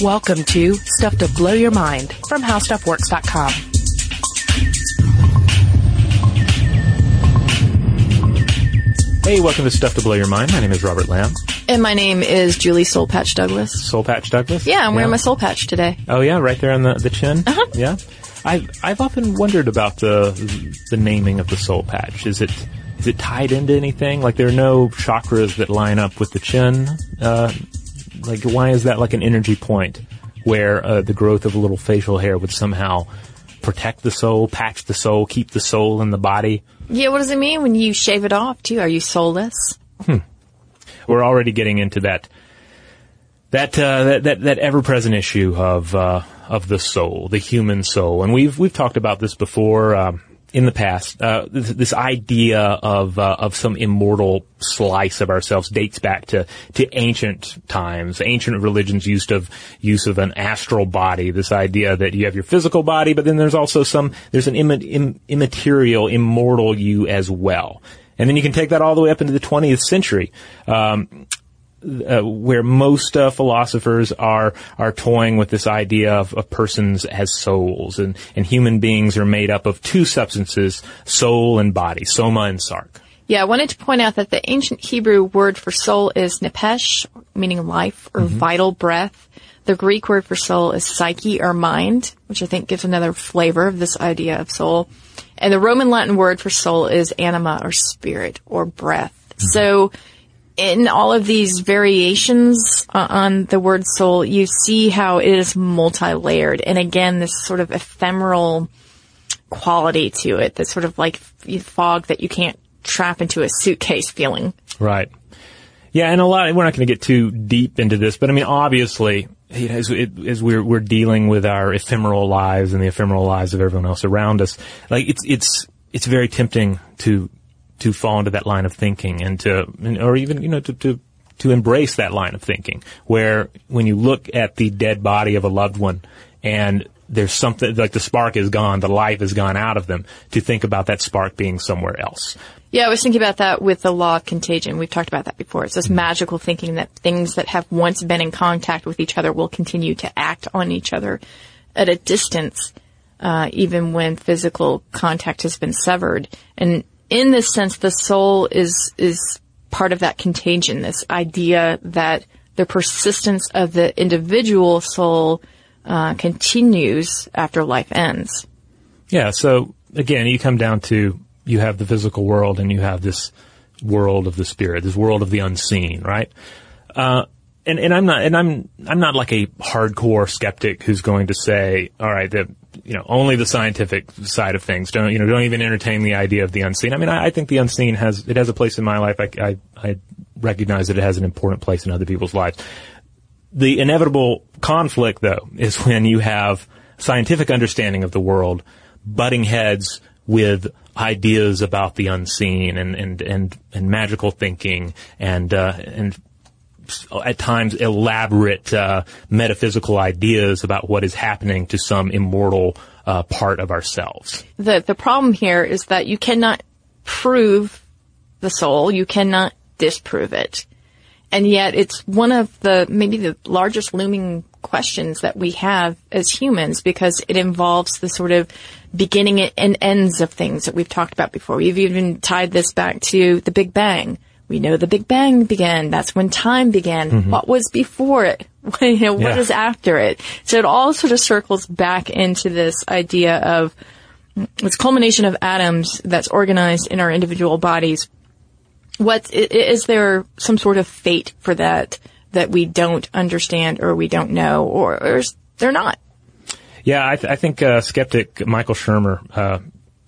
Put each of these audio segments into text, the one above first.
Welcome to Stuff to Blow Your Mind from HowStuffWorks.com. Hey, welcome to Stuff to Blow Your Mind. My name is Robert Lamb. And my name is Julie Soul Patch Douglas. Soul Patch Douglas? Yeah, I'm wearing my soul patch today. Oh yeah, right there on the, the chin? Uh-huh. Yeah. I've, I've often wondered about the, the naming of the soul patch. Is it, is it tied into anything? Like there are no chakras that line up with the chin? Uh, like why is that like an energy point where, uh, the growth of a little facial hair would somehow protect the soul, patch the soul, keep the soul in the body? Yeah, what does it mean when you shave it off too? Are you soulless? Hmm. we're already getting into that that uh, that that, that ever present issue of uh, of the soul, the human soul, and we've we've talked about this before um, in the past. Uh, this, this idea of uh, of some immortal slice of ourselves dates back to to ancient times. Ancient religions used of use of an astral body. This idea that you have your physical body, but then there's also some there's an imma- im- immaterial, immortal you as well. And then you can take that all the way up into the 20th century. Um, uh, where most uh, philosophers are are toying with this idea of, of persons as souls, and, and human beings are made up of two substances: soul and body, soma and sark. Yeah, I wanted to point out that the ancient Hebrew word for soul is nepesh, meaning life or vital breath. The Greek word for soul is psyche or mind, which I think gives another flavor of this idea of soul. And the Roman Latin word for soul is anima or spirit or breath. So in all of these variations uh, on the word soul, you see how it is multi-layered. And again, this sort of ephemeral quality to it, that sort of like fog that you can't trap into a suitcase feeling. Right. Yeah, and a lot. We're not going to get too deep into this, but I mean, obviously, know, as, it, as we're we're dealing with our ephemeral lives and the ephemeral lives of everyone else around us, like it's it's it's very tempting to to fall into that line of thinking and to or even you know to to to embrace that line of thinking where when you look at the dead body of a loved one and there's something like the spark is gone, the life is gone out of them, to think about that spark being somewhere else. Yeah, I was thinking about that with the law of contagion. We've talked about that before. It's this magical thinking that things that have once been in contact with each other will continue to act on each other at a distance, uh, even when physical contact has been severed. And in this sense, the soul is is part of that contagion. This idea that the persistence of the individual soul uh, continues after life ends. Yeah. So again, you come down to you have the physical world and you have this world of the spirit, this world of the unseen, right? Uh, and, and I'm not, and I'm, I'm not like a hardcore skeptic who's going to say, all right, that, you know, only the scientific side of things. Don't, you know, don't even entertain the idea of the unseen. I mean, I, I think the unseen has, it has a place in my life. I, I, I recognize that it has an important place in other people's lives. The inevitable conflict, though, is when you have scientific understanding of the world butting heads with ideas about the unseen and and and, and magical thinking and uh, and at times elaborate uh, metaphysical ideas about what is happening to some immortal uh, part of ourselves. The the problem here is that you cannot prove the soul, you cannot disprove it. And yet it's one of the maybe the largest looming questions that we have as humans because it involves the sort of beginning and ends of things that we've talked about before. We've even tied this back to the Big Bang. We know the Big Bang began. That's when time began. What was before it? you know, what Yeah. is after it? So it all sort of circles back into this idea of this culmination of atoms that's organized in our individual bodies. What is there some sort of fate for that that we don't understand or we don't know, or, or is there not? Yeah, I, th- I think uh, skeptic Michael Shermer uh,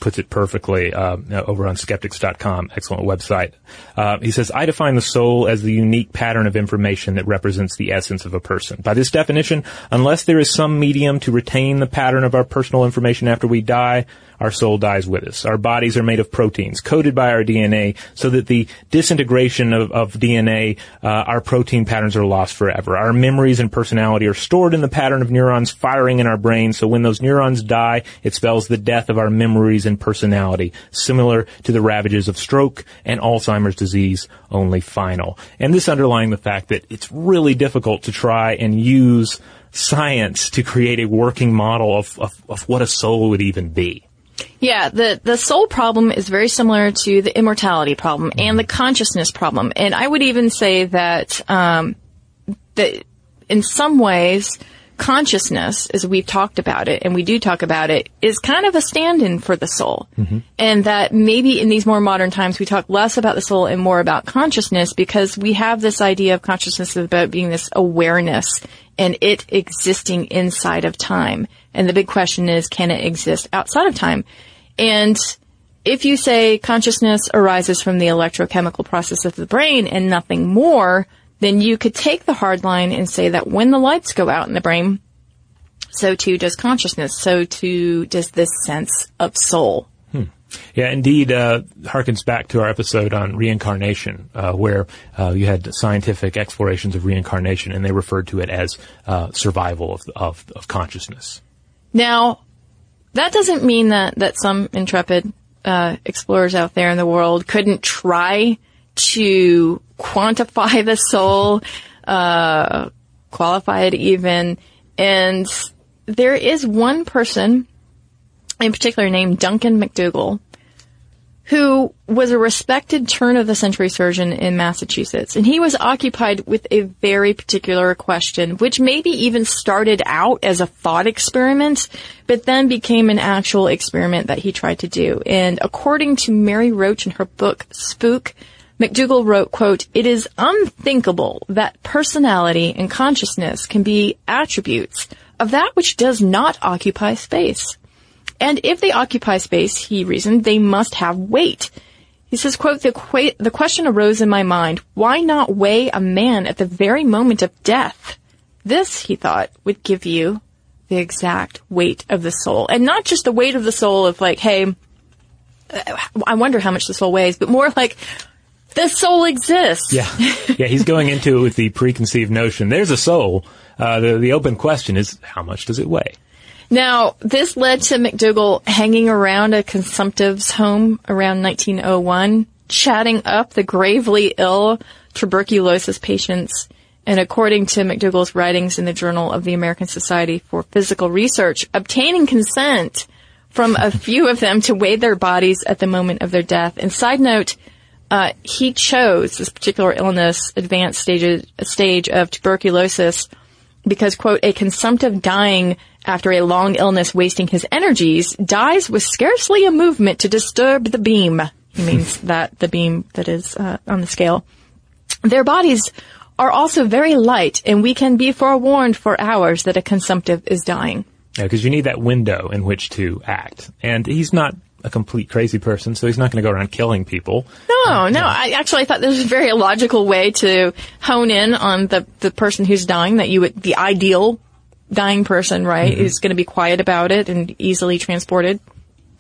puts it perfectly uh, over on skeptics.com. Excellent website. Uh, he says, I define the soul as the unique pattern of information that represents the essence of a person. By this definition, unless there is some medium to retain the pattern of our personal information after we die, our soul dies with us. Our bodies are made of proteins coded by our DNA so that the disintegration of, of DNA, uh, our protein patterns are lost forever. Our memories and personality are stored in the pattern of neurons firing in our brain. So when those neurons die, it spells the death of our memories personality, similar to the ravages of stroke and Alzheimer's disease, only final. And this underlying the fact that it's really difficult to try and use science to create a working model of, of, of what a soul would even be. Yeah, the, the soul problem is very similar to the immortality problem and the consciousness problem. And I would even say that, um, that in some ways, consciousness, as we've talked about it, and we do talk about it, is kind of a stand-in for the soul. Mm-hmm. And that maybe in these more modern times we talk less about the soul and more about consciousness because we have this idea of consciousness about being this awareness and it existing inside of time. And the big question is, can it exist outside of time? And if you say consciousness arises from the electrochemical process of the brain and nothing more, then you could take the hard line and say that when the lights go out in the brain, so too does consciousness, so too does this sense of soul. Yeah, indeed, uh, harkens back to our episode on reincarnation, uh, where uh, you had scientific explorations of reincarnation, and they referred to it as uh, survival of, of, of consciousness. Now, that doesn't mean that, that some intrepid uh, explorers out there in the world couldn't try to quantify the soul, uh, qualify it even. And there is one person in particular named Duncan MacDougall who was a respected turn of the century surgeon in Massachusetts. And he was occupied with a very particular question, which maybe even started out as a thought experiment, but then became an actual experiment that he tried to do. And according to Mary Roach in her book, Spook, MacDougall wrote, quote, it is unthinkable that personality and consciousness can be attributes of that which does not occupy space. And if they occupy space, he reasoned, they must have weight. He says, quote, the, qu- the question arose in my mind, why not weigh a man at the very moment of death? This, he thought, would give you the exact weight of the soul. And not just the weight of the soul of like, hey, uh, I wonder how much the soul weighs, but more like, the soul exists. Yeah, yeah, he's going into it with the preconceived notion. There's a soul. Uh, the the open question is, how much does it weigh? Now, this led to MacDougall hanging around a consumptive's home around 1901, chatting up the gravely ill tuberculosis patients. And according to MacDougall's writings in the Journal of the American Society for Psychical Research, obtaining consent from a few of them to weigh their bodies at the moment of their death. And side note, uh, he chose this particular illness, advanced stage, stage of tuberculosis, because, quote, a consumptive dying after a long illness wasting his energies dies with scarcely a movement to disturb the beam. He means that the beam that is uh, on the scale. Their bodies are also very light, and we can be forewarned for hours that a consumptive is dying. Yeah, because you need that window in which to act. And he's not a complete crazy person, so he's not going to go around killing people. No, no. I actually I thought this was a very logical way to hone in on the, the person who's dying, that you would, the ideal dying person, right, is going to be quiet about it and easily transported.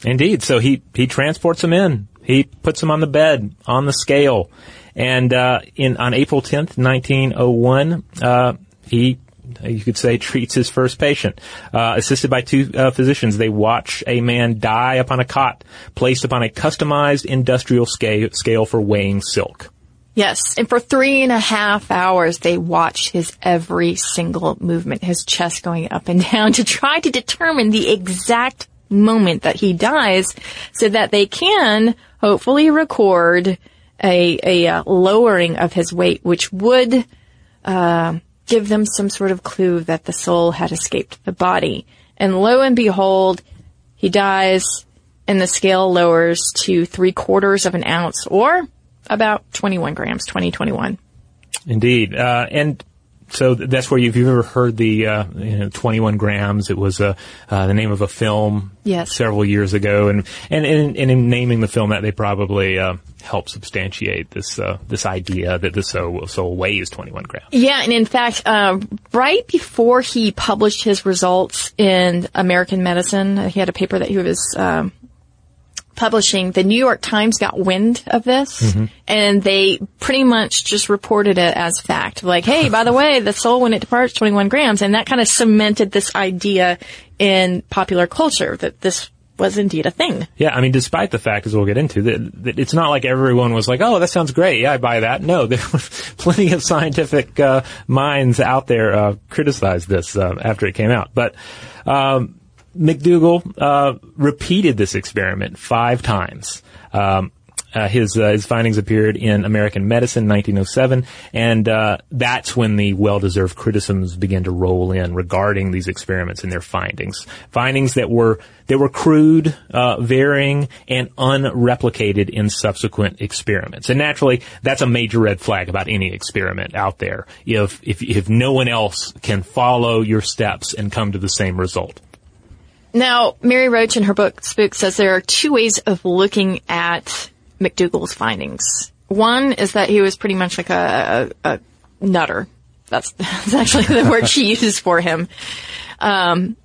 Indeed. So he, he transports him in. He puts him on the bed, on the scale. And, uh, in, on April 10th, 1901, uh, he, you could say, treats his first patient. Uh, assisted by two uh, physicians, they watch a man die upon a cot, placed upon a customized industrial scale, scale for weighing silk. Yes, and for three and a half hours, they watched his every single movement, his chest going up and down to try to determine the exact moment that he dies so that they can hopefully record a, a uh, lowering of his weight, which would uh, give them some sort of clue that the soul had escaped the body. And lo and behold, he dies and the scale lowers to three quarters of an ounce or about 21 grams, 2021. Indeed. Uh, and so that's where you've, you've ever heard the uh, you know, 21 grams. It was uh, uh, the name of a film Yes. several years ago, and and, and, and in naming the film that they probably uh, helped substantiate this uh, this idea that the soul, soul weighs 21 grams. Yeah, and in fact, uh, right before he published his results in American Medicine, uh, he had a paper that he was um, publishing. The New York Times got wind of this, and they pretty much just reported it as fact. Like, hey, by the way, the soul when it departs 21 grams, and that kind of cemented this idea in popular culture that this was indeed a thing. Yeah, I mean, despite the fact, as we'll get into, that, that it's not like everyone was like, "Oh, that sounds great. Yeah, I buy that." No, there were plenty of scientific uh, minds out there uh, criticized this uh, after it came out. But um, MacDougall uh, repeated this experiment five times. Um, uh, his uh, his findings appeared in American Medicine, 1907, and uh, that's when the well-deserved criticisms began to roll in regarding these experiments and their findings. Findings that were that were crude, uh, varying, and unreplicated in subsequent experiments. And naturally, that's a major red flag about any experiment out there. If if if no one else can follow your steps and come to the same result. Now, Mary Roach in her book Spook says there are two ways of looking at MacDougall's findings. One is that he was pretty much like a, a, a nutter. That's, that's actually the word she uses for him. Um,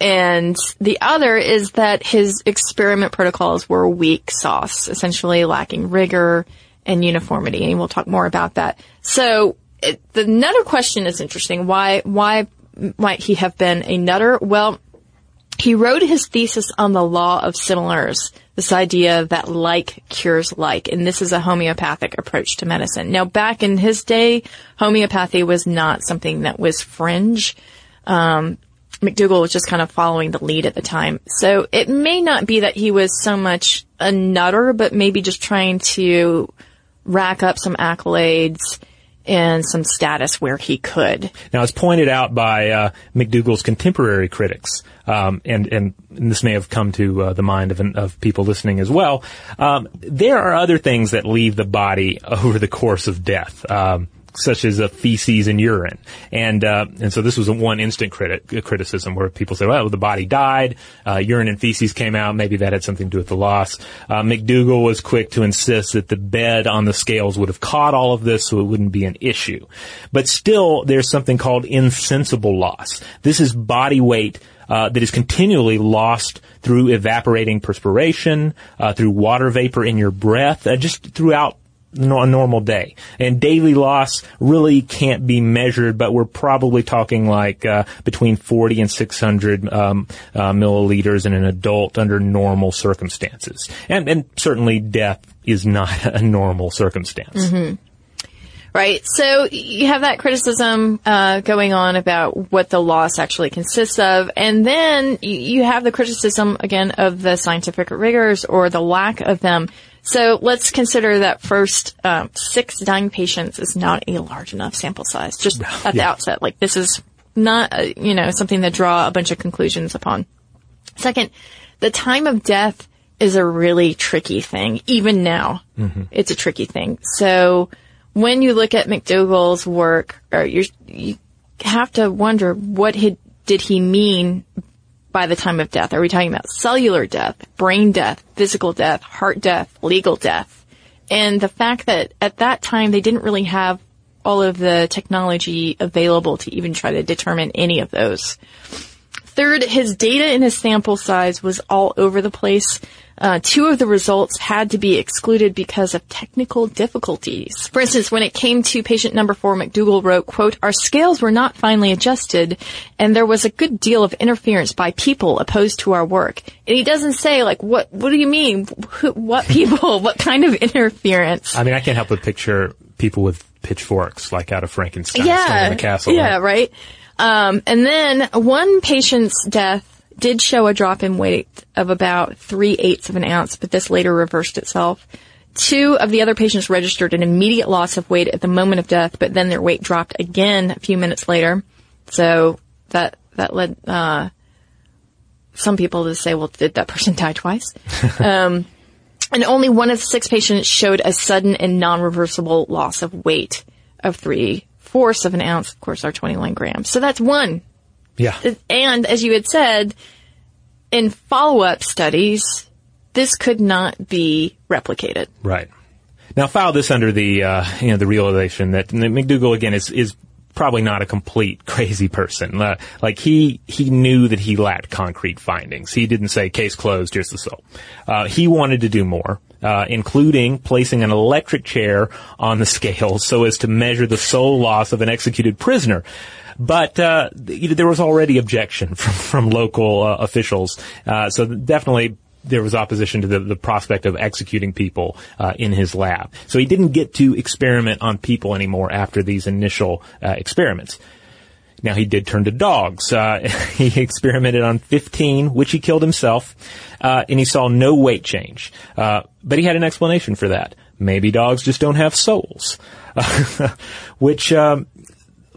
and the other is that his experiment protocols were weak sauce, essentially lacking rigor and uniformity. And we'll talk more about that. So it, the nutter question is interesting. Why, why might he have been a nutter? Well, he wrote his thesis on the law of similars, this idea that like cures like, and this is a homeopathic approach to medicine. Now, back in his day, homeopathy was not something that was fringe. Um, MacDougall was just kind of following the lead at the time. So it may not be that he was so much a nutter, but maybe just trying to rack up some accolades and some status where he could. Now, as pointed out by uh, MacDougall's contemporary critics, um, and, and this may have come to uh, the mind of, of people listening as well. Um, there are other things that leave the body over the course of death. Um, such as feces and urine. And, uh, and so this was a one instant criti- criticism where people say, well, the body died, uh, urine and feces came out, maybe that had something to do with the loss. Uh, MacDougall was quick to insist that the bed on the scales would have caught all of this so it wouldn't be an issue. But still, there's something called insensible loss. This is body weight uh, that is continually lost through evaporating perspiration, uh, through water vapor in your breath, uh, just throughout a normal day. And daily loss really can't be measured, but we're probably talking like uh, between 40 and 600 um, uh, milliliters in an adult under normal circumstances. And, and certainly death is not a normal circumstance. Mm-hmm. Right. So you have that criticism uh, going on about what the loss actually consists of, and then you have the criticism again of the scientific rigors or the lack of them. So let's consider that first um, six dying patients is not a large enough sample size. Just at the outset, like this is not uh, you know something to draw a bunch of conclusions upon. Second, the time of death is a really tricky thing. Even now, mm-hmm. it's a tricky thing. So when you look at MacDougall's work, or you have to wonder what he, did he mean by the time of death? Are we talking about cellular death, brain death, physical death, heart death, legal death? And the fact that at that time they didn't really have all of the technology available to even try to determine any of those. Third, his data in his sample size was all over the place. Uh, two of the results had to be excluded because of technical difficulties. For instance, when it came to patient number four, MacDougall wrote, quote, our scales were not finely adjusted and there was a good deal of interference by people opposed to our work. And he doesn't say like, what, what do you mean? what people? what kind of interference? I mean, I can't help but picture people with pitchforks like out of Frankenstein yeah, in the castle. Yeah, right. Um, and then one patient's death did show a drop in weight of about three eighths of an ounce, but this later reversed itself. Two of the other patients registered an immediate loss of weight at the moment of death, but then their weight dropped again a few minutes later. So that that led uh, some people to say, "Well, did that person die twice?" um, and only one of the six patients showed a sudden and non-reversible loss of weight of three fourths of an ounce. Of course, are 21 grams. So that's one yeah. And as you had said, in follow-up studies, this could not be replicated. Right. Now, file this under the uh, you know the realization that MacDougall again is is probably not a complete crazy person. Uh, like he he knew that he lacked concrete findings. He didn't say case closed. Here's the soul. Uh, he wanted to do more. Uh, including placing an electric chair on the scale so as to measure the soul loss of an executed prisoner. But uh, there was already objection from, from local uh, officials, uh, so definitely there was opposition to the, the prospect of executing people uh, in his lab. So he didn't get to experiment on people anymore after these initial uh, experiments. Now he did turn to dogs. Uh, he experimented on 15, which he killed himself, uh, and he saw no weight change. Uh, but he had an explanation for that. Maybe dogs just don't have souls, which um,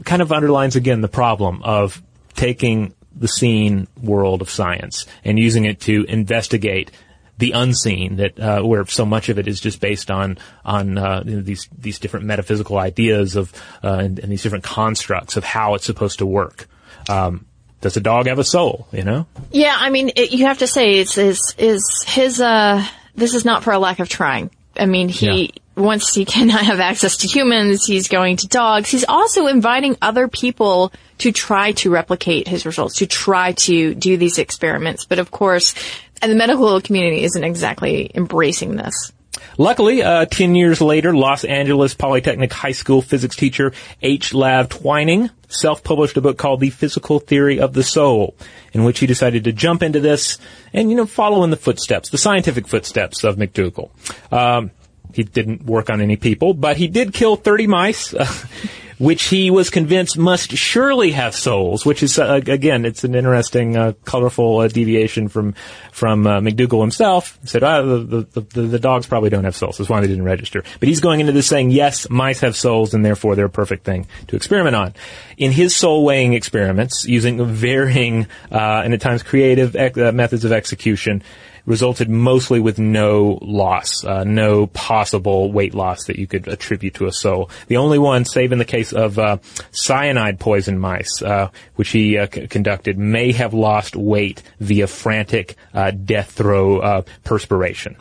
kind of underlines again the problem of taking the seen world of science and using it to investigate the unseen that uh, where so much of it is just based on on uh, you know, these these different metaphysical ideas of uh, and, and, these different constructs of how it's supposed to work. Um, does a dog have a soul? You know? Yeah, I mean, it, you have to say it's is is his. Uh, this is not for a lack of trying. I mean, he. Yeah once he cannot have access to humans, he's going to dogs. He's also inviting other people to try to replicate his results, to try to do these experiments. But of course, and the medical community isn't exactly embracing this. Luckily, uh, 10 years later, Los Angeles Polytechnic High School physics teacher H. Lav Twining self-published a book called The Physical Theory of the Soul, in which he decided to jump into this and, you know, follow in the footsteps, the scientific footsteps of MacDougall. Um, he didn't work on any people, but he did kill 30 mice. Which he was convinced must surely have souls, which is uh, again, it's an interesting, uh, colorful uh, deviation from from uh, MacDougall himself. He said, ah, the, the, the, the, dogs probably don't have souls. That's why they didn't register. But he's going into this saying, yes, mice have souls, and therefore they're a perfect thing to experiment on. In his soul weighing experiments, using varying uh, and at times creative uh, methods of execution, resulted mostly with no loss, uh, no possible weight loss that you could attribute to a soul. The only one, save in the case of uh, cyanide poison mice, uh, which he uh, c- conducted, may have lost weight via frantic uh, death throe uh, perspiration.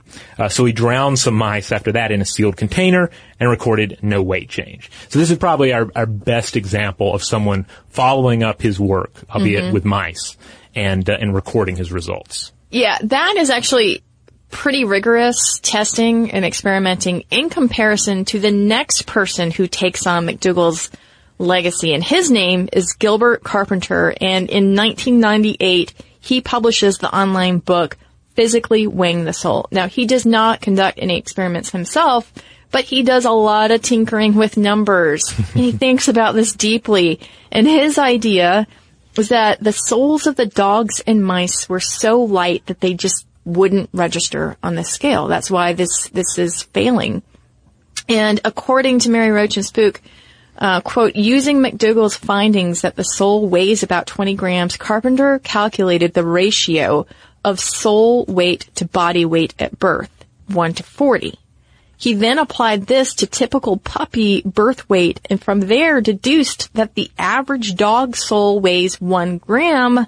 so he drowned some mice after that in a sealed container and recorded no weight change. So this is probably our, our best example of someone following up his work, albeit mm-hmm. with mice, and and recording his results. Yeah, that is actually pretty rigorous testing and experimenting in comparison to the next person who takes on MacDougall's legacy. And his name is Gilbert Carpenter. And in 1998, he publishes the online book, Physically Weighing the Soul. Now, he does not conduct any experiments himself, but he does a lot of tinkering with numbers. he thinks about this deeply. And his idea was that the souls of the dogs and mice were so light that they just wouldn't register on the scale. That's why this this is failing. And according to Mary Roach and Spook, uh, quote, using MacDougall's findings that the soul weighs about 20 grams, Carpenter calculated the ratio of soul weight to body weight at birth, 1 to 40. He then applied this to typical puppy birth weight and from there deduced that the average dog soul weighs one gram,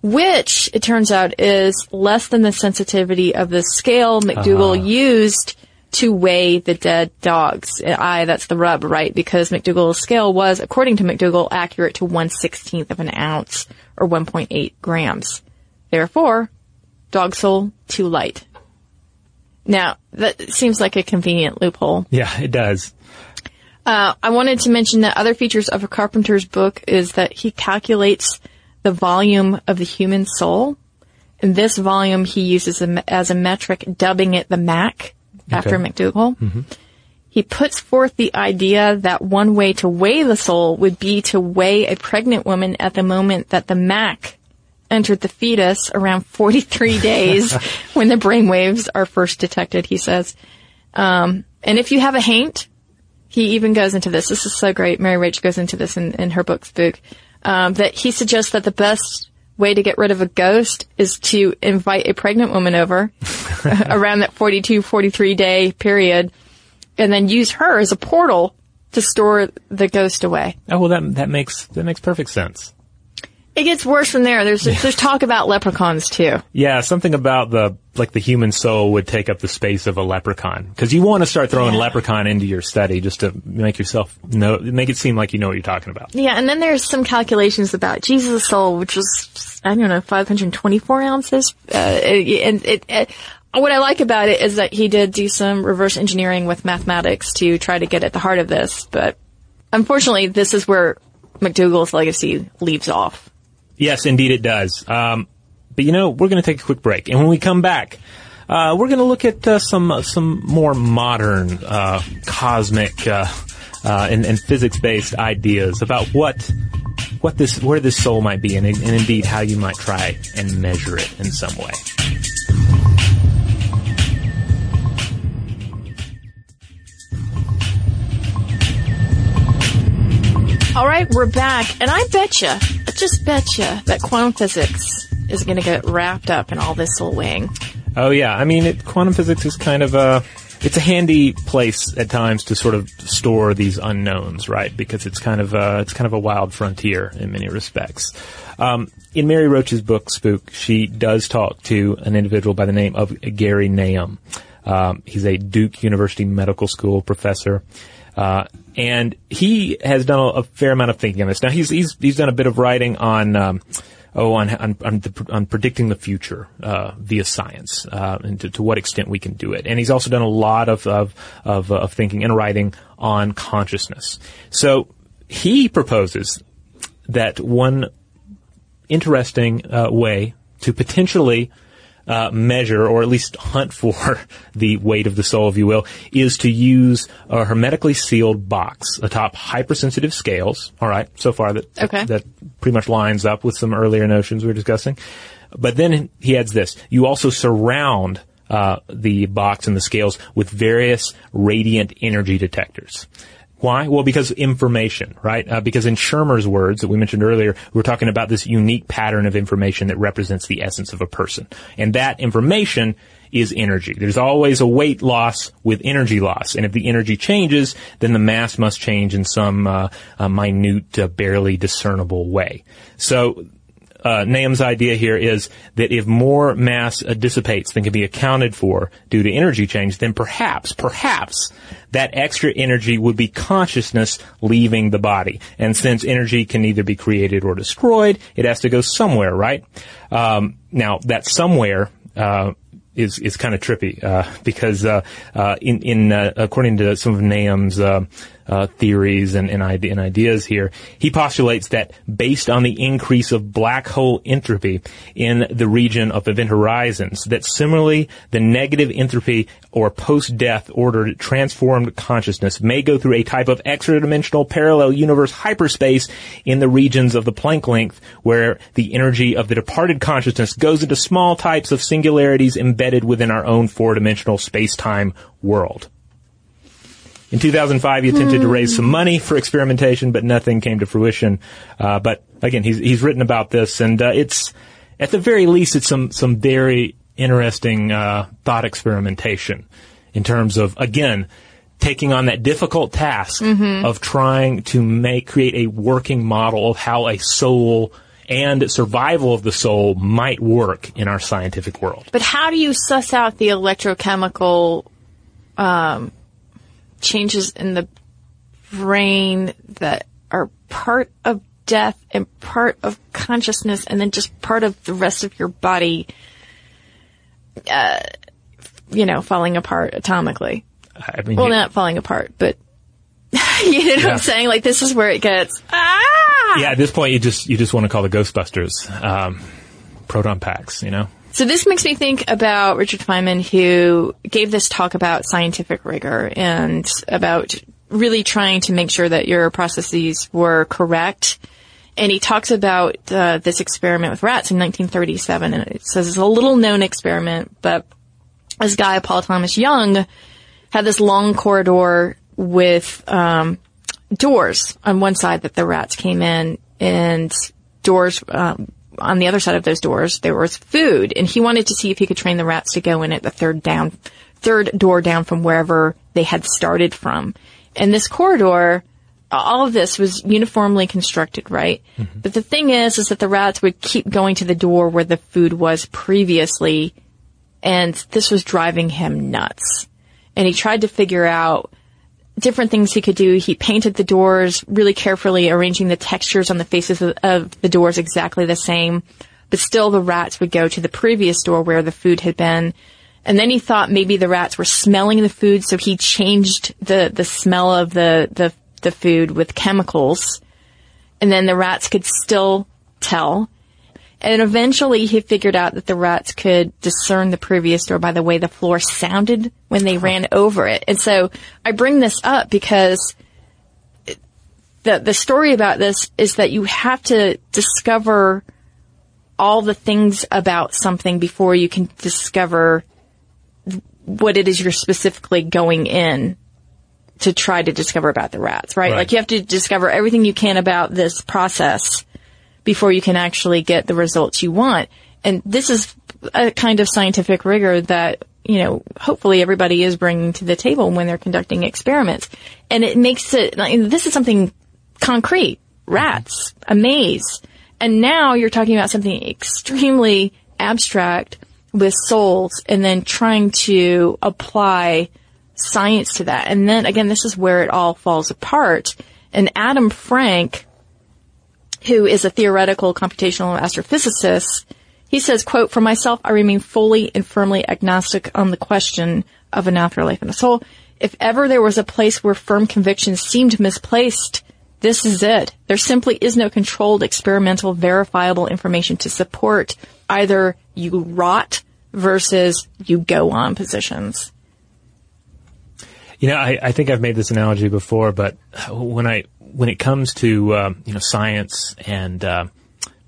which it turns out is less than the sensitivity of the scale MacDougall uh-huh. used to weigh the dead dogs. I, that's the rub, right? Because MacDougall's scale was, according to MacDougall, accurate to 1 16th of an ounce or 1.8 grams. Therefore, dog soul too light. Now, that seems like a convenient loophole. Yeah, it does. Uh, I wanted to mention that other features of a Carpenter's book is that he calculates the volume of the human soul. And this volume he uses as a metric, dubbing it the Mac after okay. MacDougall. Mm-hmm. He puts forth the idea that one way to weigh the soul would be to weigh a pregnant woman at the moment that the Mac entered the fetus around 43 days when the brain waves are first detected, he says. Um, and if you have a haint, he even goes into this. This is so great. Mary Roach goes into this in, in her book, Spook, um, that he suggests that the best way to get rid of a ghost is to invite a pregnant woman over around that 42, 43 day period and then use her as a portal to store the ghost away. Oh, well, that, that makes, that makes perfect sense. It gets worse from there. There's there's talk about leprechauns too. Yeah, something about the like the human soul would take up the space of a leprechaun because you want to start throwing yeah. leprechaun into your study just to make yourself know, make it seem like you know what you're talking about. Yeah, and then there's some calculations about Jesus' soul, which was I don't know 524 ounces, uh, and it, it, what I like about it is that he did do some reverse engineering with mathematics to try to get at the heart of this, but unfortunately, this is where MacDougall's legacy leaves off. Yes, indeed it does. Um, but you know, we're going to take a quick break, and when we come back, uh, we're going to look at uh, some uh, some more modern uh, cosmic uh, uh, and, and physics based ideas about what what this where this soul might be, and, and indeed how you might try and measure it in some way. All right, we're back, and I bet I just betcha that quantum physics is going to get wrapped up in all this weighing. Oh yeah, I mean, it, quantum physics is kind of a it's a handy place at times to sort of store these unknowns, right? Because it's kind of a, it's kind of a wild frontier in many respects. Um, in Mary Roach's book Spook, she does talk to an individual by the name of Gary Nahum. Um, he's a Duke University Medical School professor. Uh, and he has done a, a, fair amount of thinking on this. Now he's he's he's done a bit of writing on um, oh on on, on, the, on, predicting the future uh, via science uh, and to, to, what extent we can do it. And he's also done a lot of of of, of thinking and writing on consciousness. So he proposes that one interesting uh, way to potentially uh, measure, or at least hunt for the weight of the soul, if you will, is to use a hermetically sealed box atop hypersensitive scales. All right, so far that okay. that pretty much lines up with some earlier notions we were discussing. But then he adds this: you also surround uh, the box and the scales with various radiant energy detectors. Why? Well, because information, right? Uh, because in Shermer's words that we mentioned earlier, we're talking about this unique pattern of information that represents the essence of a person. And that information is energy. There's always a weight loss with energy loss. And if the energy changes, then the mass must change in some uh, minute, uh, barely discernible way. So uh, idea here is that if more mass uh, dissipates than can be accounted for due to energy change, then perhaps, perhaps that extra energy would be consciousness leaving the body. And since energy can either be created or destroyed, it has to go somewhere, right? Um, now that somewhere uh, is is kind of trippy uh, because uh, uh, in in uh, according to some of Nahum's uh, theories and, and, and, ideas here, he postulates that based on the increase of black hole entropy in the region of event horizons, that similarly the negative entropy or post-death ordered transformed consciousness may go through a type of extra-dimensional parallel universe hyperspace in the regions of the Planck length where the energy of the departed consciousness goes into small types of singularities embedded within our own four-dimensional space-time world. In 2005, he attempted to raise some money for experimentation, but nothing came to fruition. Uh, but again, he's he's written about this, and uh, it's at the very least, it's some some very interesting uh, thought experimentation in terms of again taking on that difficult task mm-hmm. of trying to make create a working model of how a soul and survival of the soul might work in our scientific world. But how do you suss out the electrochemical um, changes in the brain that are part of death and part of consciousness and then just part of the rest of your body, uh, you know, falling apart atomically. I mean, well, you, not falling apart, but you know what yeah. I'm saying? Like this is where it gets. Ah! Yeah, at this point, you just you just want to call the Ghostbusters um, proton packs. You know. So this makes me think about Richard Feynman, who gave this talk about scientific rigor and about really trying to make sure that your processes were correct. And he talks about uh, this experiment with rats in 1937, and it says it's a little known experiment, but this guy, Paul Thomas Young, had this long corridor with um, doors on one side that the rats came in, and doors um, on the other side of those doors, there was food, and he wanted to see if he could train the rats to go in at the third down, third door down from wherever they had started from. And this corridor, all of this was uniformly constructed, right? Mm-hmm. But the thing is, is that the rats would keep going to the door where the food was previously, and this was driving him nuts. And he tried to figure out different things he could do. He painted the doors really carefully, arranging the textures on the faces of, of, the doors exactly the same. But still the rats would go to the previous door where the food had been. And then he thought maybe the rats were smelling the food, so he changed the, the smell of the, the, the food with chemicals. And then the rats could still tell. And eventually he figured out that the rats could discern the previous door by the way the floor sounded when they ran over it. And so I bring this up because the, the story about this is that you have to discover all the things about something before you can discover what it is you're specifically going in to try to discover about the rats, right? Right. Like you have to discover everything you can about this process before you can actually get the results you want. And this is a kind of scientific rigor that, you know, hopefully everybody is bringing to the table when they're conducting experiments. And it makes it, this is something concrete. Rats, a maze. And now you're talking about something extremely abstract with souls and then trying to apply science to that. And then again, this is where it all falls apart. And Adam Frank, who is a theoretical computational astrophysicist, he says, quote, for myself, I remain fully and firmly agnostic on the question of an afterlife and a soul. If ever there was a place where firm convictions seemed misplaced, this is it. There simply is no controlled, experimental, verifiable information to support either you rot versus you go on positions. You know, I, I think I've made this analogy before, but when I when it comes to um, you know science and uh,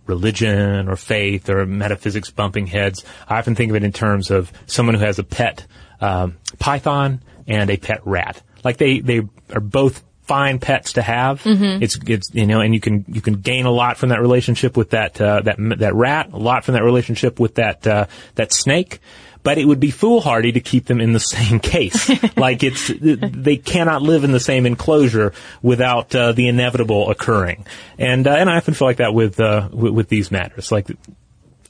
religion or faith or metaphysics bumping heads, I often think of it in terms of someone who has a pet um, python and a pet rat. Like they they are both fine pets to have. It's it's you know, and you can you can gain a lot from that relationship with that uh, that that rat, a lot from that relationship with that uh, that snake. But it would be foolhardy to keep them in the same case. like it's, they cannot live in the same enclosure without uh, the inevitable occurring. And uh, and I often feel like that with uh, with, with these matters. Like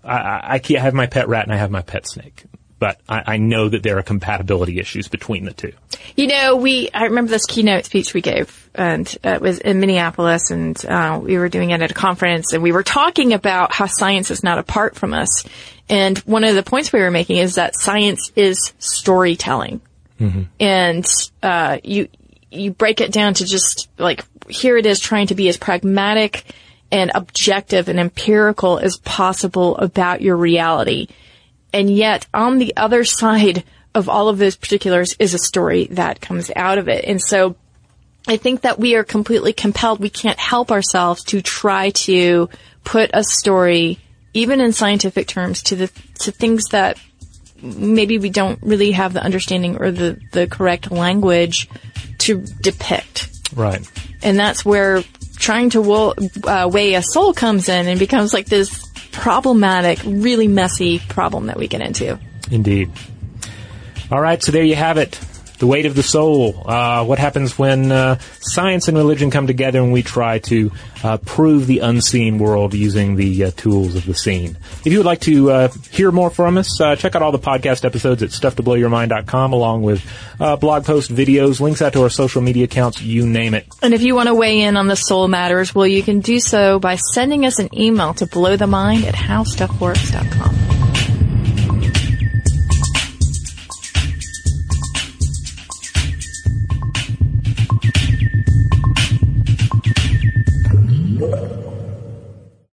I, I, can't- have my pet rat and I have my pet snake, but I, I know that there are compatibility issues between the two. You know, we, I remember this keynote speech we gave and uh, it was in Minneapolis and, uh, we were doing it at a conference and we were talking about how science is not apart from us. And one of the points we were making is that science is storytelling. And, uh, you, you break it down to just like, here it is trying to be as pragmatic and objective and empirical as possible about your reality. And yet on the other side of all of those particulars is a story that comes out of it. And so I think that we are completely compelled. We can't help ourselves to try to put a story, even in scientific terms, to the, to things that maybe we don't really have the understanding or the, the correct language to depict. Right. And that's where trying to wo- uh, weigh a soul comes in and becomes like this problematic, really messy problem that we get into. Indeed. All right, so there you have it. The weight of the soul. Uh, what happens when uh, science and religion come together and we try to uh, prove the unseen world using the uh, tools of the seen? If you would like to uh, hear more from us, uh, check out all the podcast episodes at stufftoblowyourmind.com along with uh, blog posts, videos, links out to our social media accounts, you name it. And if you want to weigh in on the soul matters, well, you can do so by sending us an email to blowthemind at howstuffworks.com.